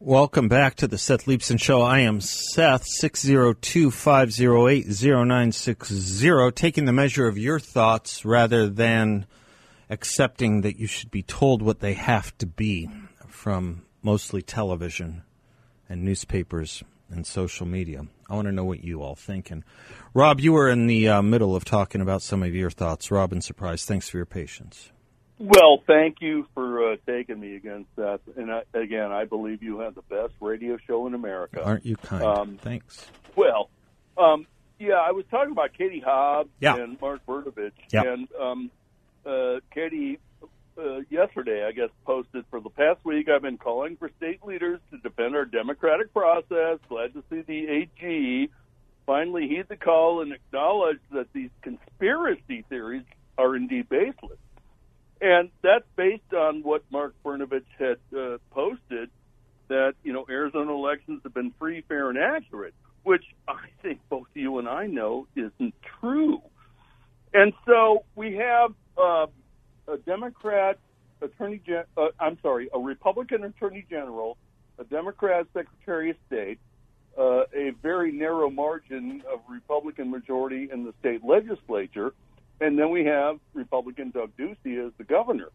Welcome back to the Seth Leibsohn Show. I am Seth, 602-508-0960, taking the measure of your thoughts rather than accepting that you should be told what they have to be from mostly television and newspapers and social media. I want to know what you all think. And Rob, you were in the uh, middle of talking about some of your thoughts. Robin, surprise. Thanks for your patience. Well, thank you for uh, taking me again, Seth. And I, again, I believe you have the best radio show in America. Aren't you kind? Um, Thanks. Well, um, yeah, I was talking about Katie Hobbs Yeah. and Mark Brnovich, Yeah. and um, uh, Katie uh, yesterday, I guess, posted for the past week. I've been calling for state leaders to defend our democratic process. Glad to see the AG finally heed the call and acknowledge that these conspiracy theories are indeed baseless. And that's based on what Mark Brnovich had uh, posted that, you know, Arizona elections have been free, fair, and accurate, which I think both you and I know isn't true. And so we have uh, a Democrat attorney, gen- uh, I'm sorry, a Republican attorney general, a Democrat secretary of state, uh, a very narrow margin of Republican majority in the state legislature, and then we have Republican Doug Ducey as the governor.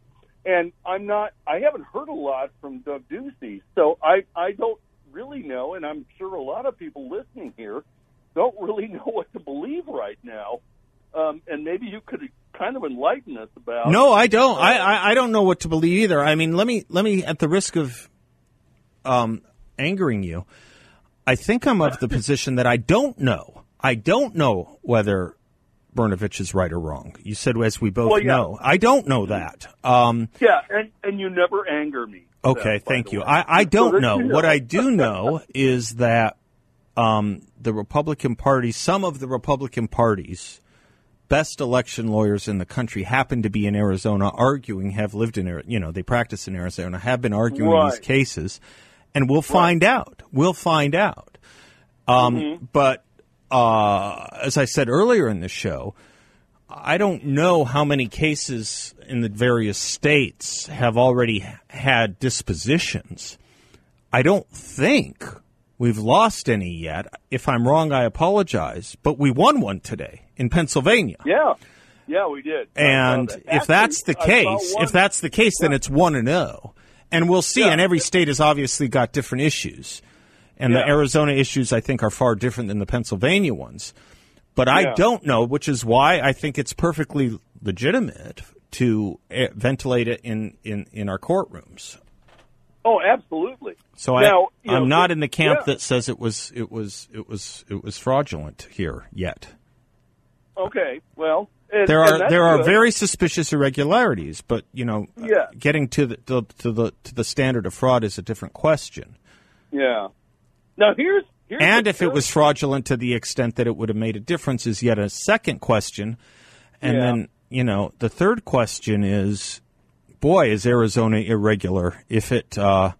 And I'm not, I haven't heard a lot from Doug Ducey, so I, I don't really know, and I'm sure a lot of people listening here don't really know what to believe right now. Um, and maybe you could kind of enlighten us about. No, I don't. I, I I don't know what to believe either. I mean, let me let me at the risk of um, angering you, I think I'm of the position that I don't know. I don't know whether Brnovich is right or wrong. You said as we both Well, yeah. know. I don't know that. Um, Yeah, and, and you never anger me. Okay, by thank you. way. I, I don't that know. What I do know is that um, the Republican Party, some of the Republican parties, best election lawyers in the country happen to be in Arizona arguing, have lived in, you know, they practice in Arizona, have been arguing these cases, and we'll find out. We'll find out. Um, Mm-hmm. But uh, as I said earlier in the show, I don't know how many cases in the various states have already had dispositions. I don't think we've lost any yet. If I'm wrong, I apologize. But we won one today in Pennsylvania. Yeah, yeah, we did. And that. if that's the Actually, I saw case, if that's the case, then it's one and zero. And we'll see. Yeah. And every state has obviously got different issues. And the Arizona issues, I think, are far different than the Pennsylvania ones. But I don't know, which is why I think it's perfectly legitimate to eh, ventilate it in, in, in our courtrooms. oh, absolutely. So Now, I, I'm not in the camp yeah. that says it was it was it was it was fraudulent here yet. Okay, well, and, there are there are very suspicious irregularities, but you know, Yeah. getting to the to, to the to the standard of fraud is a different question. yeah. Now here's here's And if it was fraudulent to the extent that it would have made a difference is yet a second question. And Yeah. then, you know, the third question is boy, is Arizona irregular if it uh,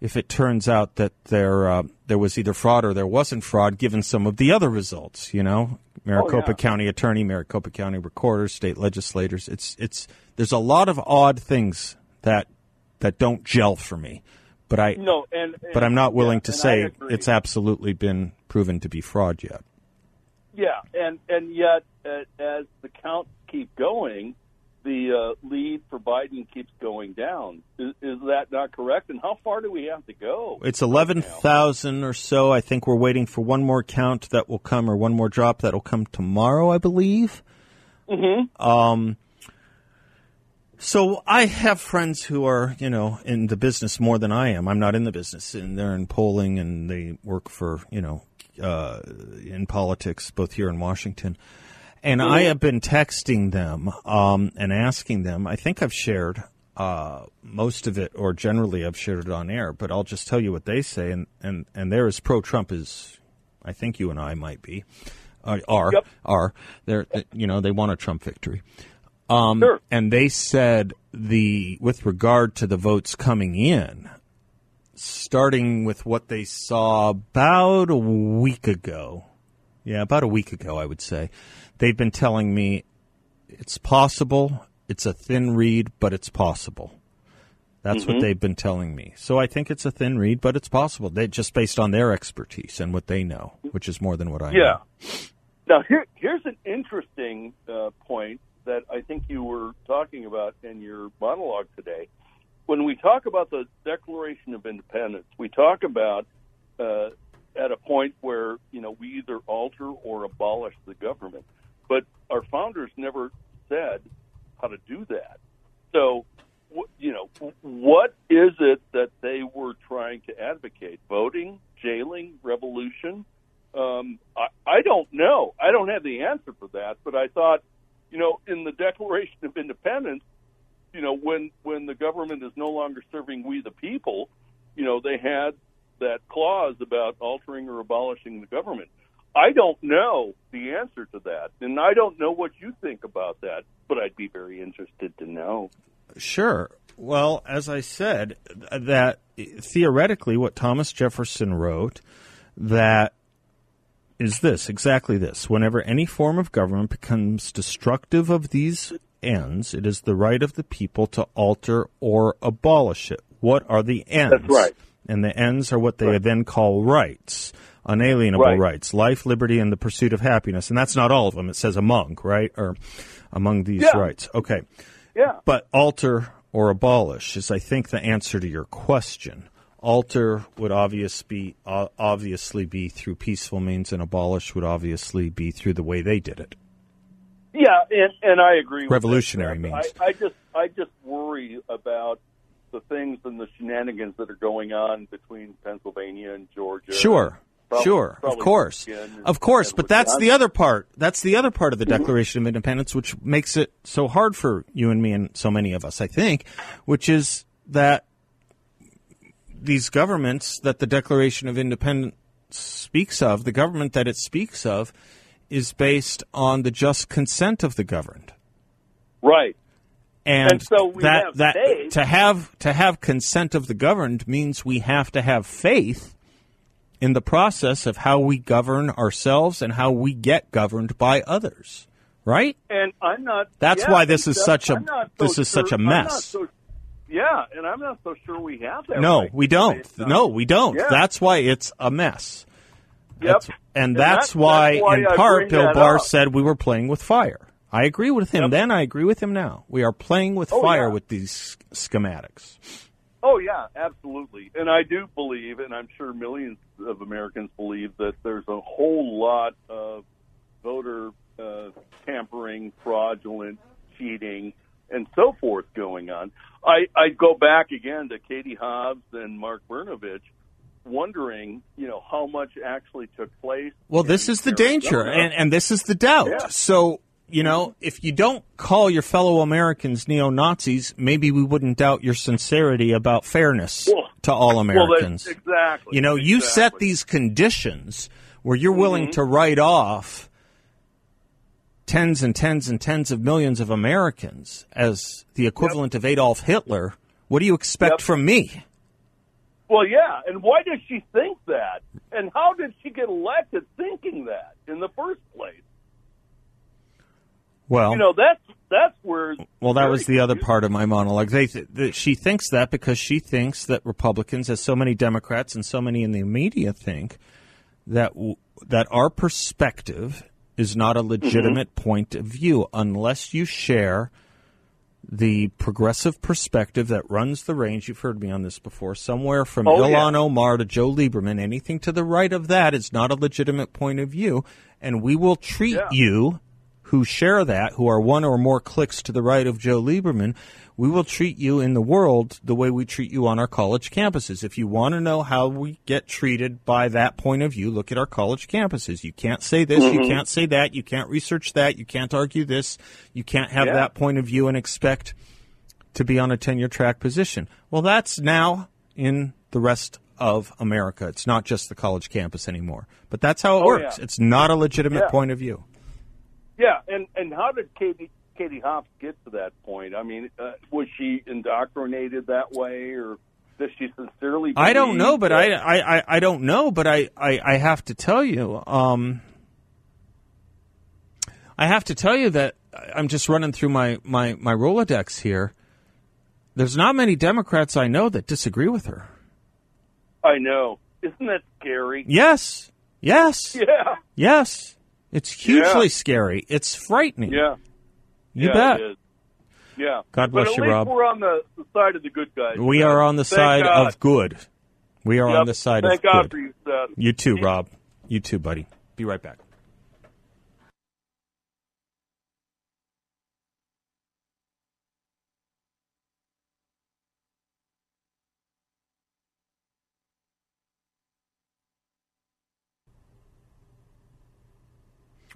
if it turns out that there uh, there was either fraud or there wasn't fraud given some of the other results, you know? Maricopa Oh, yeah. County attorney, Maricopa County recorder, state legislators. It's it's there's a lot of odd things that that don't gel for me. But I no, and, but I'm not willing yeah, to say it's absolutely been proven to be fraud yet. Yeah, and and yet uh, as the counts keep going, the uh, lead for Biden keeps going down. Is, is that not correct? And how far do we have to go? It's 11,000 or so. I think we're waiting for one more count that will come, or one more drop that will come tomorrow, I believe. Mm-hmm. Um, so I have friends who are, you know, in the business more than I am. I'm not in the business, and they're in polling, and they work for, you know, uh, in politics, both here in Washington. And I have been texting them um, and asking them. I think I've shared Uh, most of it, or generally, I've shared it on air. But I'll just tell you what they say, and and and they're as pro-Trump as I think you and I might be. Uh, are Yep. are they're you know they want a Trump victory. Um, Sure. And they said the with regard to the votes coming in, starting with what they saw about a week ago. Yeah, about a week ago, I would say. They've been telling me it's possible. It's a thin read, but it's possible. That's Mm-hmm. what they've been telling me. So I think it's a thin read, but it's possible. They just based on their expertise and what they know, which is more than what I know. Yeah. Now, here, here's an interesting uh, point that I think you were talking about in your monologue today. When we talk about the Declaration of Independence, we talk about uh, at a point where you know we either alter or abolish the government, but our founders never said how to do that. So, you know, what is it that they were trying to advocate? Voting, jailing, revolution? Um, I, I don't know. I don't have the answer for that. But I thought, you know, in the Declaration of Independence, you know, when when the government is no longer serving we the people, you know, they had that clause about altering or abolishing the government. I don't know the answer to that, and I don't know what you think about that. But I'd be very interested to know. Sure. Well, as I said, that theoretically, what Thomas Jefferson wrote that is this exactly this. Whenever any form of government becomes destructive of these ends, it is the right of the people to alter or abolish it. What are the ends? That's right. And the ends are what they then call rights, unalienable Right. rights, life, liberty, and the pursuit of happiness. And that's not all of them. It says among, right? Or among these Yeah. rights. Okay. Yeah. But alter or abolish is, I think, the answer to your question. Alter would obvious be, uh, obviously be through peaceful means, and abolish would obviously be through the way they did it. Yeah, and, and I agree. Revolutionary that. means. I, I just I just worry about the things and the shenanigans that are going on between Pennsylvania and Georgia. Sure. Probably- sure, of course, and- of course, but that's the other part. That's the other part of the Declaration of Independence, which makes it so hard for you and me and so many of us, I think, which is that these governments that the Declaration of Independence speaks of, the government that it speaks of, is based on the just consent of the governed. right. And, And so we that have that faith. to have to have consent of the governed means we have to have faith in the process of how we govern ourselves and how we get governed by others. Right? And I'm not. That's yeah, why this is such a- so this is such sure- a I'm not mess. Yeah, and I'm not so sure we have that. No, right we don't. No, we don't. Yeah. That's why it's a mess. Yep. That's- and, And that's, that- why, that's why in I part, Bill Barr up. said we were playing with fire. I agree with him Yep. then. I agree with him now. We are playing with Oh, fire yeah. with these schematics. Oh yeah, absolutely. And I do believe, and I'm sure millions of Americans believe that there's a whole lot of voter uh, tampering, fraudulent, cheating, and so forth going on. I I go back again to Katie Hobbs and Mark Brnovich, wondering, you know, how much actually took place. Well, this is the danger, and, and this is the doubt. Yeah. So, you know, if you don't call your fellow Americans neo Nazis, maybe we wouldn't doubt your sincerity about fairness Well- to all Americans. that's exactly. you know, you set these conditions where you're willing Mm-hmm. to write off tens and tens and tens of millions of Americans as the equivalent of Adolf Hitler. What do you expect Yep. from me? Well, yeah, and why does she think that? And how did she get elected thinking that in the first place? Well, You know, that's that's where. Well, that was the other part of my monologue. They th- that she thinks that because she thinks that Republicans, as so many Democrats and so many in the media think, that that our perspective is not a legitimate Mm-hmm. point of view unless you share the progressive perspective that runs the range. You've heard me on this before. Somewhere from Oh, yeah. Ilhan Omar to Joe Lieberman, anything to the right of that is not a legitimate point of view, and we will treat Yeah. you who share that, who are one or more clicks to the right of Joe Lieberman, we will treat you in the world the way we treat you on our college campuses. If you want to know how we get treated by that point of view, look at our college campuses. You can't say this, Mm-hmm. you can't say that, you can't research that, you can't argue this, you can't have Yeah. that point of view and expect to be on a tenure track position. Well, that's now in the rest of America. It's not just the college campus anymore. But that's how it Oh, works. yeah. It's not a legitimate Yeah. point of view. Yeah, and and how did Katie Katie Hobbs get to that point? I mean, uh, was she indoctrinated that way, or does she sincerely? I don't know, but I, I, I, I don't know, but I, I, I have to tell you, um, I have to tell you that I'm just running through my, my, my Rolodex here. There's not many Democrats I know that disagree with her. I know. Isn't that scary? Yes, yes, Yeah. yes. It's hugely Yeah. scary. It's frightening. Yeah. you yeah, bet. Yeah. God but bless you, Rob. We're on the, the side of the good guys. We man. are on the Thank side God. of good. We are on the side Thank of God good. for you. You too, Rob. You too, buddy. Be right back.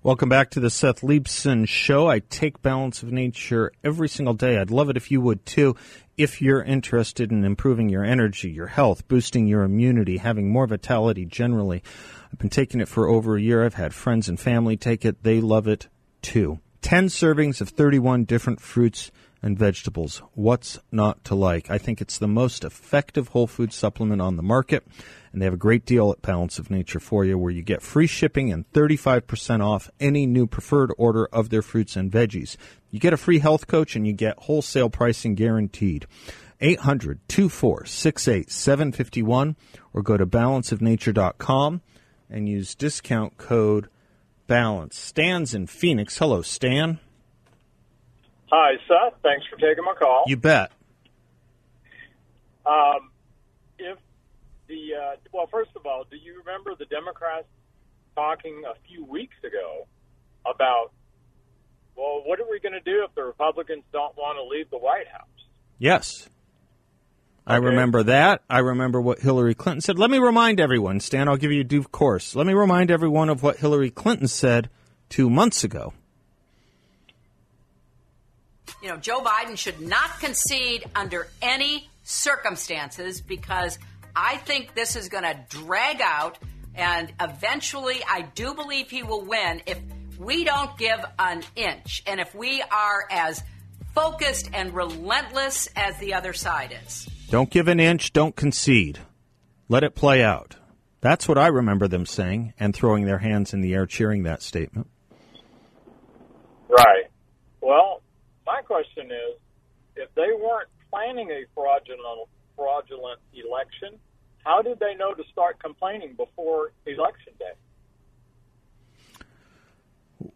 Welcome back to the Seth Leibsohn Show. I take balance of nature every single day. I'd love it if you would too. If you're interested in improving your energy, your health, boosting your immunity, having more vitality generally, I've been taking it for over a year. I've had friends and family take it. They love it too. 10 servings of 31 different fruits and vegetables. What's not to like? I think it's the most effective whole food supplement on the market. And they have a great deal at Balance of Nature for you where you get free shipping and 35% off any new preferred order of their fruits and veggies. You get a free health coach and you get wholesale pricing guaranteed. 800 2468 751 or go to balanceofnature.com and use discount code BALANCE. Stan's in Phoenix. Hello, Stan. Hi, Seth. Thanks for taking my call. You bet. Um, if the uh, well, first of all, do you remember the Democrats talking a few weeks ago about well, what are we going to do if the Republicans don't want to leave the White House? Yes. I remember that. I remember what Hillary Clinton said. Let me remind everyone, Stan, I'll give you due course. Let me remind everyone of what Hillary Clinton said two months ago. you know, Joe Biden should not concede under any circumstances because I think this is going to drag out and eventually I do believe he will win if we don't give an inch and if we are as focused and relentless as the other side is. Don't give an inch, don't concede. Let it play out. That's what I remember them saying and throwing their hands in the air cheering that statement. Right. Well, my question is, if they weren't planning a fraudulent fraudulent election, how did they know to start complaining before election day?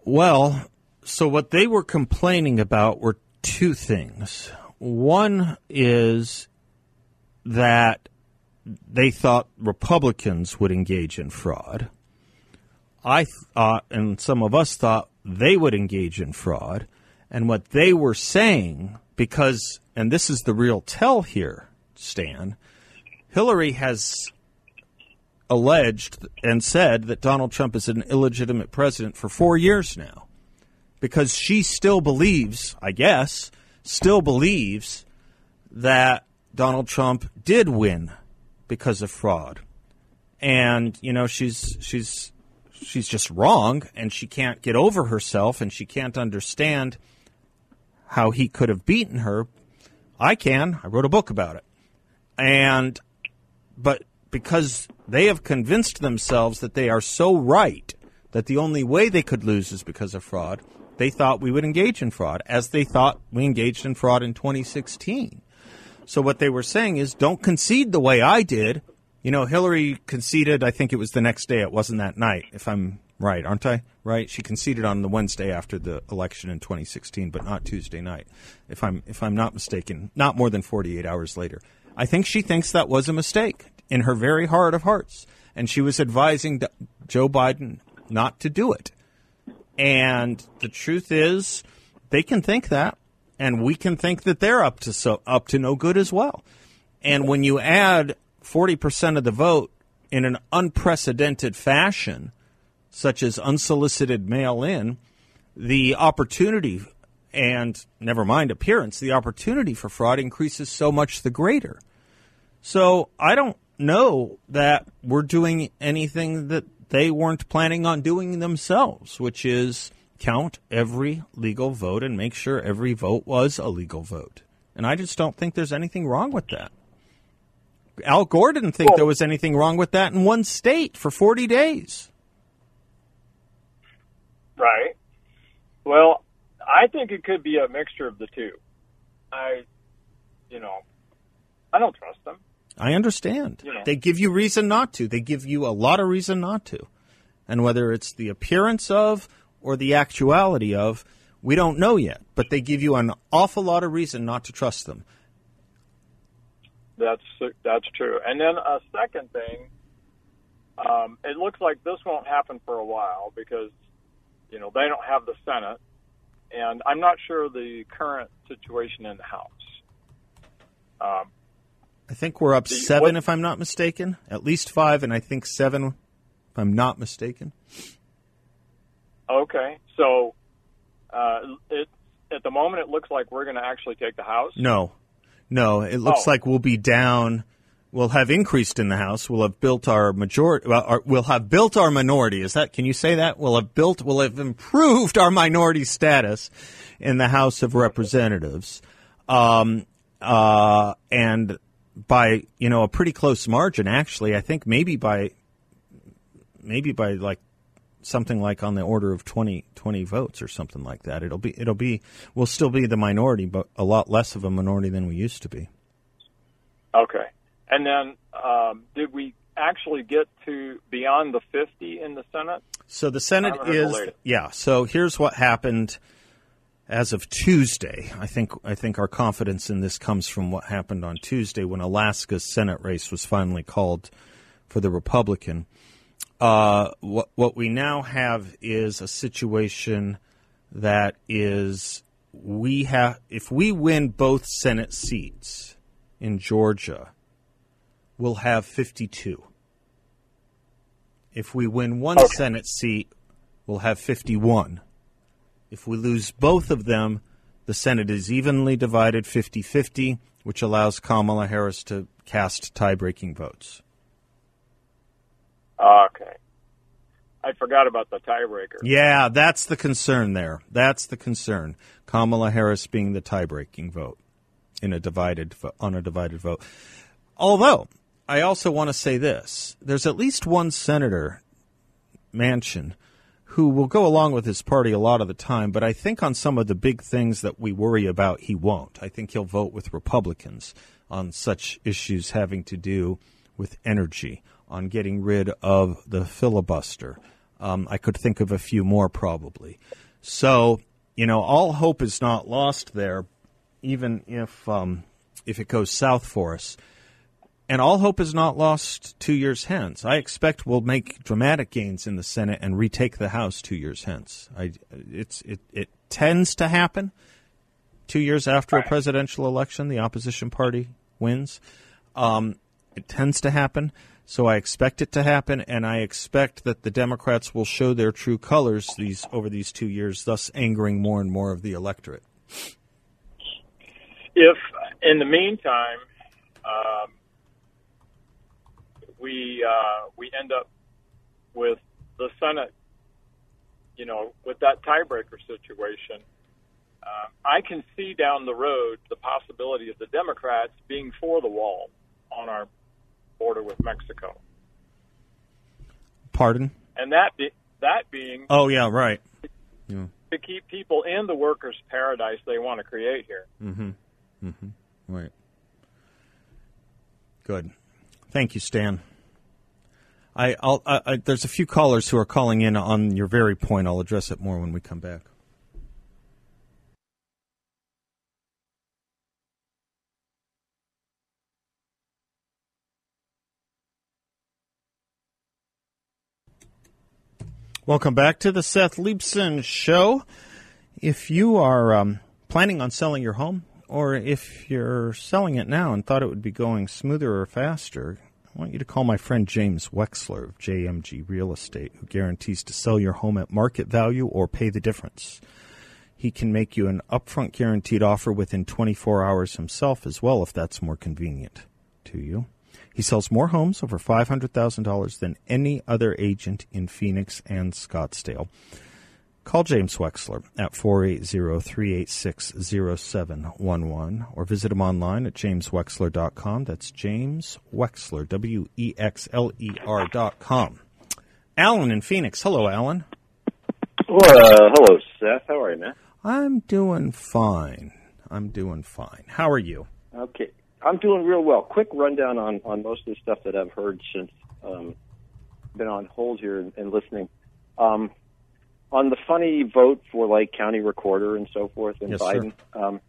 Well, so what they were complaining about were two things. One is that they thought Republicans would engage in fraud. I thought, and some of us thought, they would engage in fraud. And what they were saying, because, and this is the real tell here, Stan, Hillary has alleged and said that Donald Trump is an illegitimate president for four years now because she still believes, I guess, still believes that Donald Trump did win because of fraud. And, you know, she's she's she's just wrong and she can't get over herself and she can't understand how he could have beaten her. I can. I wrote a book about it. And but because they have convinced themselves that they are so right that the only way they could lose is because of fraud, they thought we would engage in fraud, as they thought we engaged in fraud in 2016. So what they were saying is don't concede the way I did. You know, Hillary conceded, I think it was the next day, it wasn't that night, if I'm right, aren't I? Right? She conceded on the Wednesday after the election in 2016, but not Tuesday night. If I'm if I'm not mistaken, not more than 48 hours later. I think she thinks that was a mistake in her very heart of hearts, and she was advising Joe Biden not to do it. And the truth is, they can think that, and we can think that they're up to so up to no good as well. And when you add 40% of the vote in an unprecedented fashion, such as unsolicited mail in, the opportunity and never mind appearance, the opportunity for fraud increases so much the greater. So I don't know that we're doing anything that they weren't planning on doing themselves, which is count every legal vote and make sure every vote was a legal vote. And I just don't think there's anything wrong with that. Al Gore didn't think Well- there was anything wrong with that in one state for 40 days. Right. Well, I think it could be a mixture of the two. I, you know, I don't trust them. I understand. You know. They give you reason not to. They give you a lot of reason not to. And whether it's the appearance of or the actuality of, we don't know yet. But they give you an awful lot of reason not to trust them. That's that's true. And then a second thing, um, it looks like this won't happen for a while because, you know, they don't have the Senate, and I'm not sure the current situation in the House. Um, I think we're up The- seven, what- if I'm not mistaken. At least five, and I think seven, if I'm not mistaken. okay, so uh, it at the moment it looks like we're going to actually take the House. No, no. It looks Oh. like we'll be down. We'll have increased in the House. We'll have built our majority. Well, we'll have built our minority. Is that? Can you say that? We'll have built. We'll have improved our minority status in the House of Representatives, um, uh, and by you know a pretty close margin. Actually, I think maybe by maybe by like something like on the order of 20, 20 votes or something like that. It'll be it'll be we'll still be the minority, but a lot less of a minority than we used to be. Okay, and then um, did we actually get to beyond the 50 in the Senate? So the Senate the is yeah. So here's what happened as of Tuesday. I think I think our confidence in this comes from what happened on Tuesday when Alaska's Senate race was finally called for the Republican. Uh, what what we now have is a situation that is we have if we win both Senate seats in Georgia, we'll have 52. If we win one Senate seat, we'll have 51. If we lose both of them, the Senate is evenly divided 50 50, which allows Kamala Harris to cast tie breaking votes. Okay. I forgot about the tiebreaker. Yeah, that's the concern there. That's the concern. Kamala Harris being the tie breaking vote in a divided on a divided vote. Although, I also want to say this. There's at least one senator, Manchin, who will go along with his party a lot of the time, but I think on some of the big things that we worry about, he won't. I think he'll vote with Republicans on such issues having to do with energy, on getting rid of the filibuster. Um, I could think of a few more probably. So, you know, all hope is not lost there, even if um, if it goes south for us. And all hope is not lost two years hence. I expect we'll make dramatic gains in the Senate and retake the House two years hence. I, it's it, it tends to happen two years after a presidential election. The opposition party wins. Um, it tends to happen, so I expect it to happen, and I expect that the Democrats will show their true colors these over these two years, thus angering more and more of the electorate. If in the meantime um, we uh, we end up with the Senate, you know, with that tiebreaker situation, uh, I can see down the road the possibility of the Democrats being for the wall on our border with Mexico, Pardon? and that be, that being Oh yeah, right. yeah. to keep people in the workers' paradise they want to create here. Mm-hmm. Mm-hmm. Right. Good. Thank you, Stan. I, I'll, I, I, there's a few callers who are calling in on your very point. I'll address it more when we come back. Welcome back to the Seth Leibsohn Show. If you are um, planning on selling your home, or if you're selling it now and thought it would be going smoother or faster, I want you to call my friend James Wexler of JMG Real Estate, who guarantees to sell your home at market value or pay the difference. He can make you an upfront guaranteed offer within 24 hours himself as well, if that's more convenient to you. He sells more homes over $500,000 than any other agent in Phoenix and Scottsdale. Call James Wexler at 480-386-0711 or visit him online at jameswexler.com. That's James Wexler, W-E-X-L-E-R dot com. Alan in Phoenix. Hello, Alan. Well, uh, hello, Seth. How are you, man? I'm doing fine. I'm doing fine. How are you? Okay. I'm doing real well. Quick rundown on, on most of the stuff that I've heard since um, been on hold here and, and listening. Um, on the funny vote for like county recorder and so forth and Yes, Biden, um,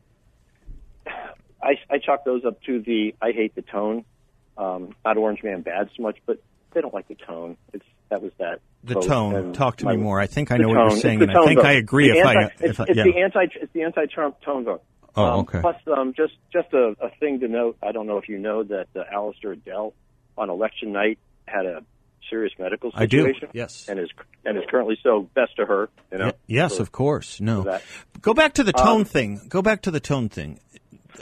I, I chalk those up to the I hate the tone. Um, not Orange Man bad so much, but they don't like the tone. It's that was that. The vote. tone. And Talk to me more. I think I know what you're saying, and I think vote. I agree The if anti, I. It's, If I it's the anti. It's the anti-Trump tone vote. Oh, Um, okay. Plus, um, just just a, a thing to note. I don't know if you know that uh, Alistair Adele on election night had a serious medical I do, situation. yes. and is and is currently so. Best to her. You know. Yes, for- of course. No. Go back to the tone Um, thing. Go back to the tone thing.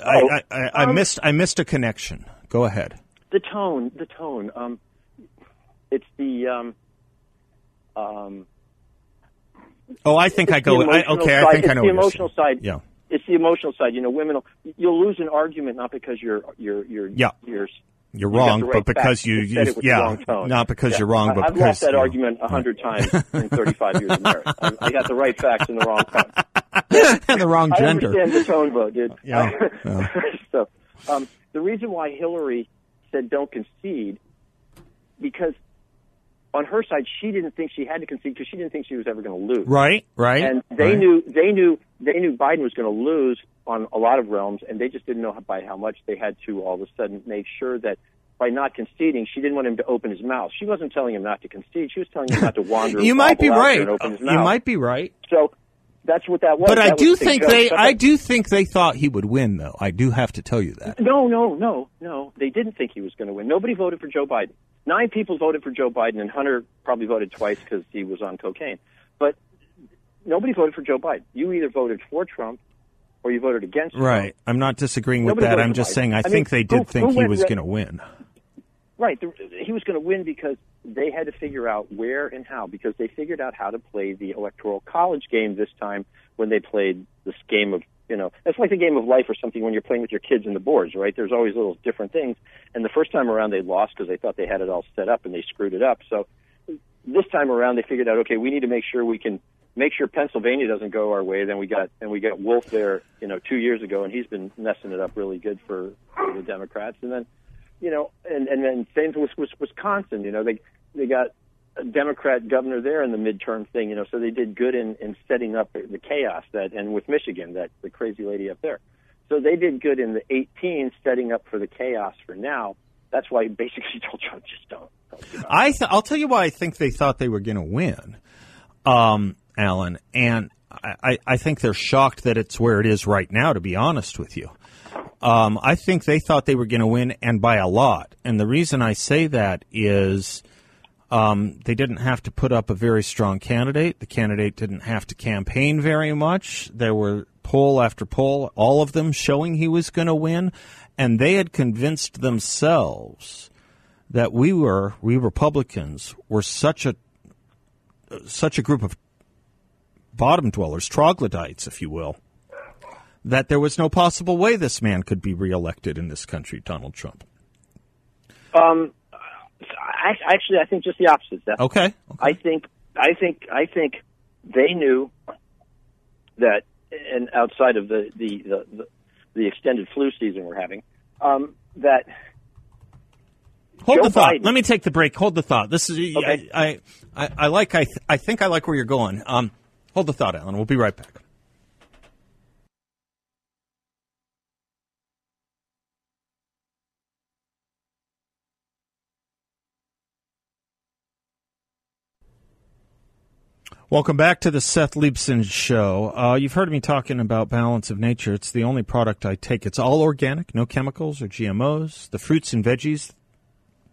Oh, I, I, I, I um, missed. I missed a connection. Go ahead. The tone. The tone. Um, it's the um, um. Oh, I think I go. I, okay, I side- think I it's know the what you're emotional side. Yeah. It's the emotional side. You know, women. will- You'll lose an argument not because you're you're you're Yeah. you're You're you wrong, but because you, You you said it with the yeah, wrong tone. not because Yeah. you're wrong, but I- I've because lost that argument a hundred times in 35 years of marriage. I, I got the right facts in the wrong tone. and the wrong gender. I understand the tone vote, dude. Yeah, yeah. so, um, the reason why Hillary said don't concede because on her side she didn't think she had to concede because she didn't think she was ever going to lose. Right, right. And they right. knew they knew they knew Biden was going to lose on a lot of realms, and they just didn't know by how much. They had to all of a sudden make sure that by not conceding, she didn't want him to open his mouth. She wasn't telling him not to concede. She was telling him not to wander. You might be wobble out there right. And open his You might be right. So that's what that was. But I That was do think they. That's I do think they thought he would win, though. I do have to tell you that. No, no, no, no. They didn't think he was going to win. Nobody voted for Joe Biden. Nine people voted for Joe Biden, and Hunter probably voted twice because he was on cocaine. But nobody voted for Joe Biden. You either voted for Trump or you voted against. Right. I'm not disagreeing with Nobody that. I'm just Biden. saying I, I mean, think they did who- think who he was re- going to win. Right. The, he was going to win because they had to figure out where and how, because they figured out how to play the electoral college game this time when they played this game of, you know, it's like the game of life or something when you're playing with your kids in the boards, right? There's always little different things. And the first time around they lost because they thought they had it all set up and they screwed it up. So this time around they figured out, okay, we need to make sure we can make sure Pennsylvania doesn't go our way. Then we got and we got Wolf there, you know, two years ago, and he's been messing it up really good for, for the Democrats. And then, you know, and and then same with, with Wisconsin. You know, they they got a Democrat governor there in the midterm thing. You know, so they did good in in setting up the chaos that and with Michigan, that the crazy lady up there. So they did good in the 18, setting up for the chaos for now. That's why he basically told Trump just don't. don't do. I th- I'll tell you why I think they thought they were going to win, um, Alan, and I, I, think they're shocked that it's where it is right now. To be honest with you, um, I think they thought they were going to win and by a lot. And the reason I say that is um, they didn't have to put up a very strong candidate. The candidate didn't have to campaign very much. There were poll after poll, all of them showing he was going to win, and they had convinced themselves that we were we Republicans were such a such a group of bottom dwellers, troglodytes, if you will, that there was no possible way this man could be reelected in this country, Donald Trump. Um, I, actually, I think just the opposite. Seth. Okay. I think, I think, I think they knew that, and outside of the the the, the, the extended flu season we're having, um, that Hold Joe the thought. Biden- Let me take the break. Hold the thought. This is Okay. I, I, I I like I th- I think I like where you're going. Um, hold the thought, Alan. We'll be right back. Welcome back to the Seth Leibsohn Show. Uh, you've heard me talking about balance of nature. It's the only product I take. It's all organic, no chemicals or GMOs. The fruits and veggies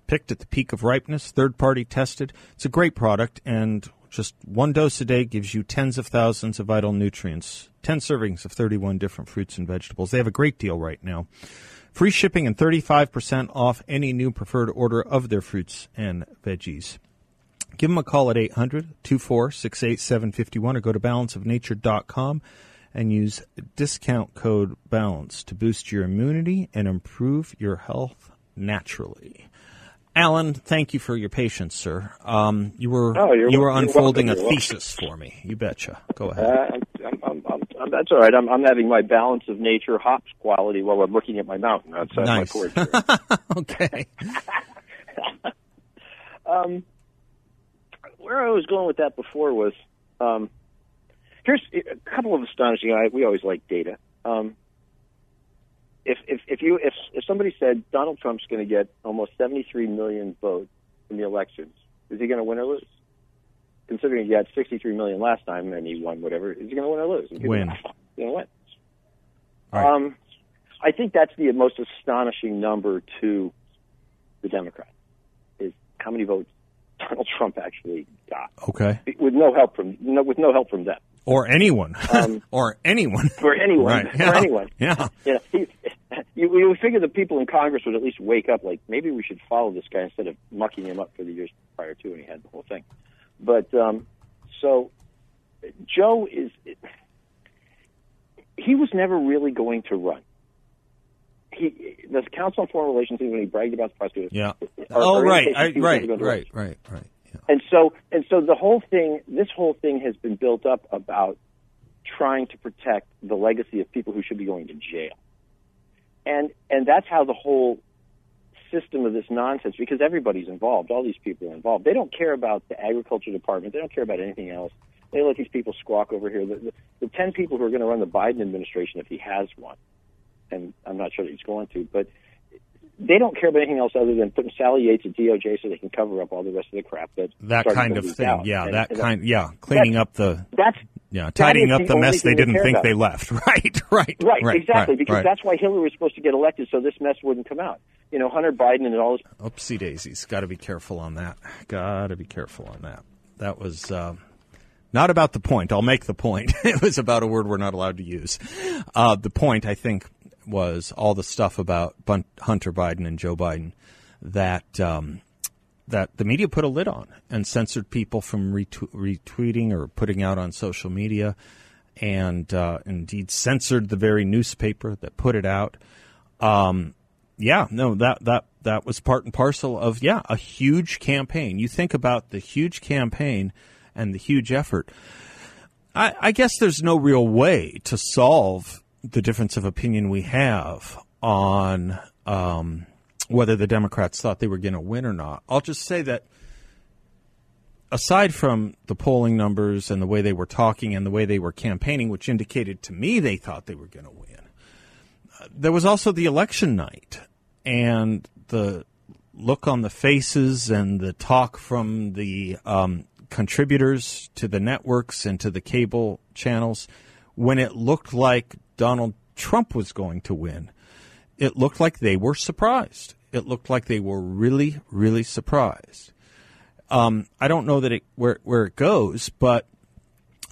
picked at the peak of ripeness, third party tested. It's a great product, and Just one dose a day gives you tens of thousands of vital nutrients. 10 servings of 31 different fruits and vegetables. They have a great deal right now. Free shipping and 35% off any new preferred order of their fruits and veggies. Give them a call at 800 246 8751 or go to balanceofnature.com and use discount code BALANCE to boost your immunity and improve your health naturally. Alan, thank you for your patience, sir. Um, you were Oh, you're were unfolding welcome. a thesis for me. You betcha. Go ahead. Uh, I'm, I'm, I'm, I'm, that's all right. I'm, I'm having my balance of nature hops quality while I'm looking at my mountain outside Nice. my porch. okay. um, where I was going with that before was um, here's a couple of astonishing. I, we always like data. Um, if if if you if if somebody said Donald Trump's going to get almost 73 million votes in the elections, is he going to win or lose? Considering he had 63 million last time and he won whatever, is he going to win or lose? He's Win. Going to win. Right. Um, I think that's the most astonishing number to the Democrats is how many votes Donald Trump actually got Okay. with no help from no, with no help from them Or anyone. Um, or anyone. for anyone Right. for Yeah. anyone. Yeah. He, you, you would figure the people in Congress would at least wake up, like maybe we should follow this guy instead of mucking him up for the years prior to when he had the whole thing. But um, so Joe is he was never really going to run. He the Council on Foreign Relations when he bragged about the prosecutor. Yeah. Our- oh, our right. I, right. to Right. Right. Right. Yeah. and so and so the whole thing this whole thing has been built up about trying to protect the legacy of people who should be going to jail and and that's how the whole system of this nonsense because everybody's involved all these people are involved they don't care about the agriculture department they don't care about anything else they let these people squawk over here the, the, the 10 people who are going to run the biden administration if he has one and i'm not sure that he's going to but they don't care about anything else other than putting Sally Yates at DOJ so they can cover up all the rest of the crap that That kind of thing. out. Yeah. And- that and kind. Yeah. Cleaning up the. That's Yeah. Tidying up the the mess they didn't think about. they left. Right. Right. right, Right. exactly, right, because right. that's why Hillary was supposed to get elected so this mess wouldn't come out. You know, Hunter Biden and all. Oopsie daisies. Got to be careful on that. Got to be careful on that. That was uh, not about the point. I'll make the point. it was about a word we're not allowed to use. Uh, the point, I think, was all the stuff about Hunter Biden and Joe Biden that um, that the media put a lid on and censored people from retw- retweeting or putting out on social media, and uh, indeed censored the very newspaper that put it out. Um, yeah, no, that that that was part and parcel of yeah a huge campaign. You think about the huge campaign and the huge effort. I, I guess there's no real way to solve the difference of opinion we have on um, whether the Democrats thought they were going to win or not. I'll just say that aside from the polling numbers and the way they were talking and the way they were campaigning, which indicated to me they thought they were going to win, uh, there was also the election night and the look on the faces and the talk from the um, contributors to the networks and to the cable channels when it looked like Donald Trump was going to win. It looked like they were surprised. It looked like they were really, really surprised. Um, I don't know that it where where it goes, but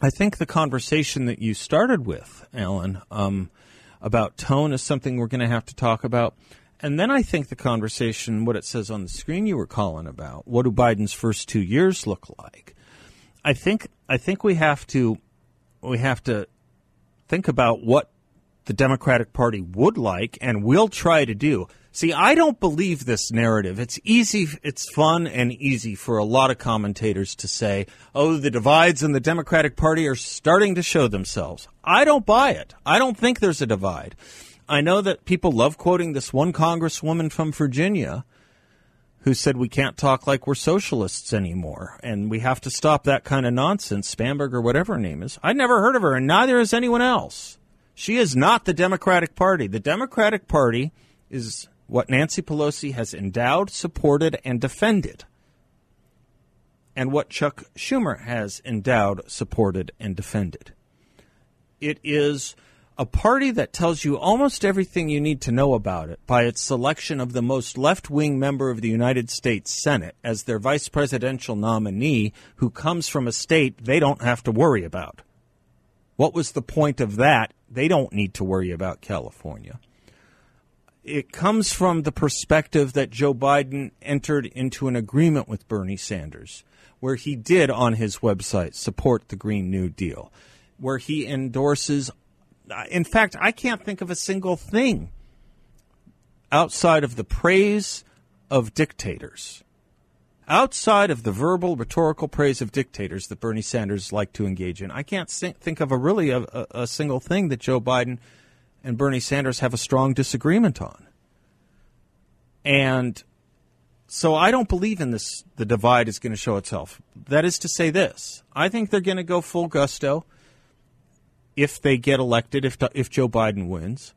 I think the conversation that you started with, Alan, um, about tone is something we're going to have to talk about. And then I think the conversation, what it says on the screen you were calling about, what do Biden's first two years look like? I think I think we have to we have to think about what the Democratic Party would like and will try to do. See, I don't believe this narrative. It's easy, it's fun and easy for a lot of commentators to say, oh, the divides in the Democratic Party are starting to show themselves. I don't buy it. I don't think there's a divide. I know that people love quoting this one congresswoman from Virginia who said we can't talk like we're socialists anymore and we have to stop that kind of nonsense, Spamberg or whatever her name is. I'd never heard of her, and neither has anyone else. She is not the Democratic Party. The Democratic Party is what Nancy Pelosi has endowed, supported, and defended, and what Chuck Schumer has endowed, supported, and defended. It is a party that tells you almost everything you need to know about it by its selection of the most left wing member of the United States Senate as their vice presidential nominee who comes from a state they don't have to worry about. What was the point of that? They don't need to worry about California. It comes from the perspective that Joe Biden entered into an agreement with Bernie Sanders, where he did on his website support the Green New Deal, where he endorses in fact, I can't think of a single thing outside of the praise of dictators, outside of the verbal, rhetorical praise of dictators that Bernie Sanders like to engage in. I can't think of a really a, a single thing that Joe Biden and Bernie Sanders have a strong disagreement on. And so I don't believe in this. The divide is going to show itself. That is to say, this I think they're going to go full gusto if they get elected, if if Joe Biden wins,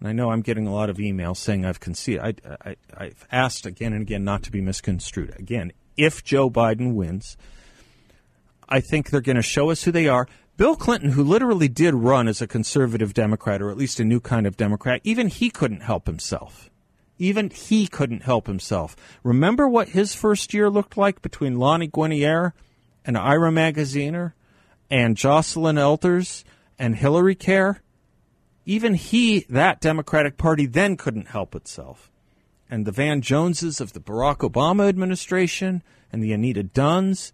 and I know I'm getting a lot of emails saying I've conceded. I, I, I've asked again and again not to be misconstrued. Again, if Joe Biden wins, I think they're going to show us who they are. Bill Clinton, who literally did run as a conservative Democrat, or at least a new kind of Democrat, even he couldn't help himself. Even he couldn't help himself. Remember what his first year looked like between Lani Guinier and Ira Magaziner and Joycelyn Elders and Hillary care, even he, that Democratic Party, then couldn't help itself. And the Van Joneses of the Barack Obama administration and the Anita Dunns.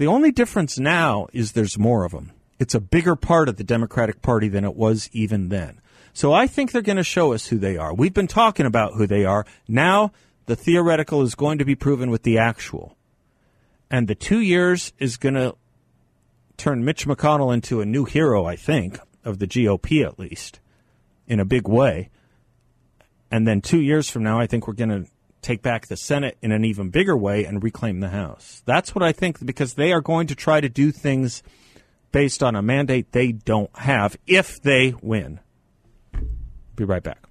The only difference now is there's more of them. It's a bigger part of the Democratic Party than it was even then. So I think they're going to show us who they are. We've been talking about who they are. Now the theoretical is going to be proven with the actual. And the two years is going to turn Mitch McConnell into a new hero, I think, of the GOP at least, in a big way. And then two years from now, I think we're going to take back the Senate in an even bigger way and reclaim the House. That's what I think because they are going to try to do things based on a mandate they don't have if they win. Be right back.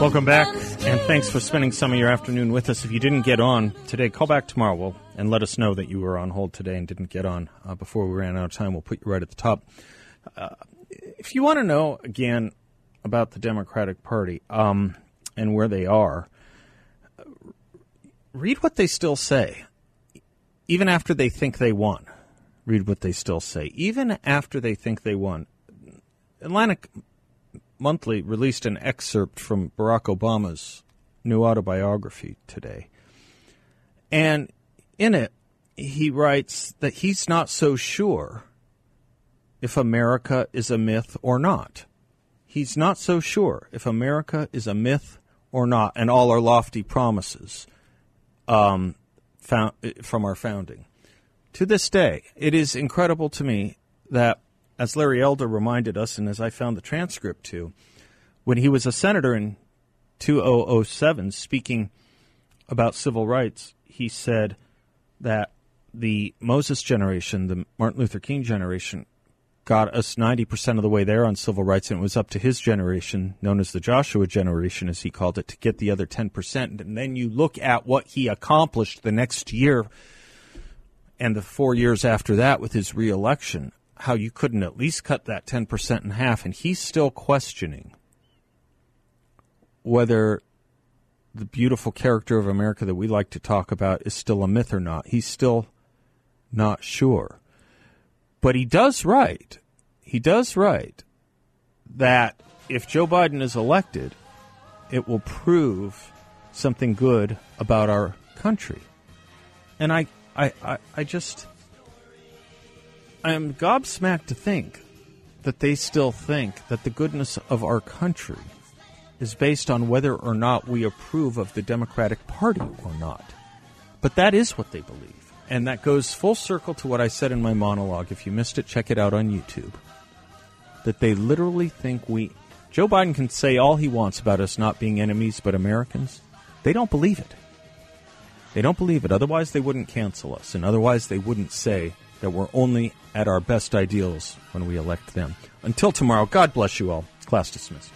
Welcome back, and thanks for spending some of your afternoon with us. If you didn't get on today, call back tomorrow we'll, and let us know that you were on hold today and didn't get on uh, before we ran out of time. We'll put you right at the top. Uh, if you want to know, again, about the Democratic Party um, and where they are, read what they still say. Even after they think they won, read what they still say. Even after they think they won. Atlantic Monthly released an excerpt from Barack Obama's new autobiography today. And in it, he writes that he's not so sure if America is a myth or not. He's not so sure if America is a myth or not, and all our lofty promises um, found, from our founding. To this day, it is incredible to me that as Larry Elder reminded us, and as I found the transcript too, when he was a senator in 2007 speaking about civil rights, he said that the Moses generation, the Martin Luther King generation, got us 90% of the way there on civil rights, and it was up to his generation, known as the Joshua generation, as he called it, to get the other 10%. And then you look at what he accomplished the next year and the four years after that with his reelection how you couldn't at least cut that 10% in half. And he's still questioning whether the beautiful character of America that we like to talk about is still a myth or not. He's still not sure. But he does write, he does write that if Joe Biden is elected, it will prove something good about our country. And I, I, I, I just I am gobsmacked to think that they still think that the goodness of our country is based on whether or not we approve of the Democratic Party or not. But that is what they believe. And that goes full circle to what I said in my monologue. If you missed it, check it out on YouTube. That they literally think we. Joe Biden can say all he wants about us not being enemies but Americans. They don't believe it. They don't believe it. Otherwise, they wouldn't cancel us. And otherwise, they wouldn't say that we're only at our best ideals when we elect them. Until tomorrow, God bless you all. Class dismissed.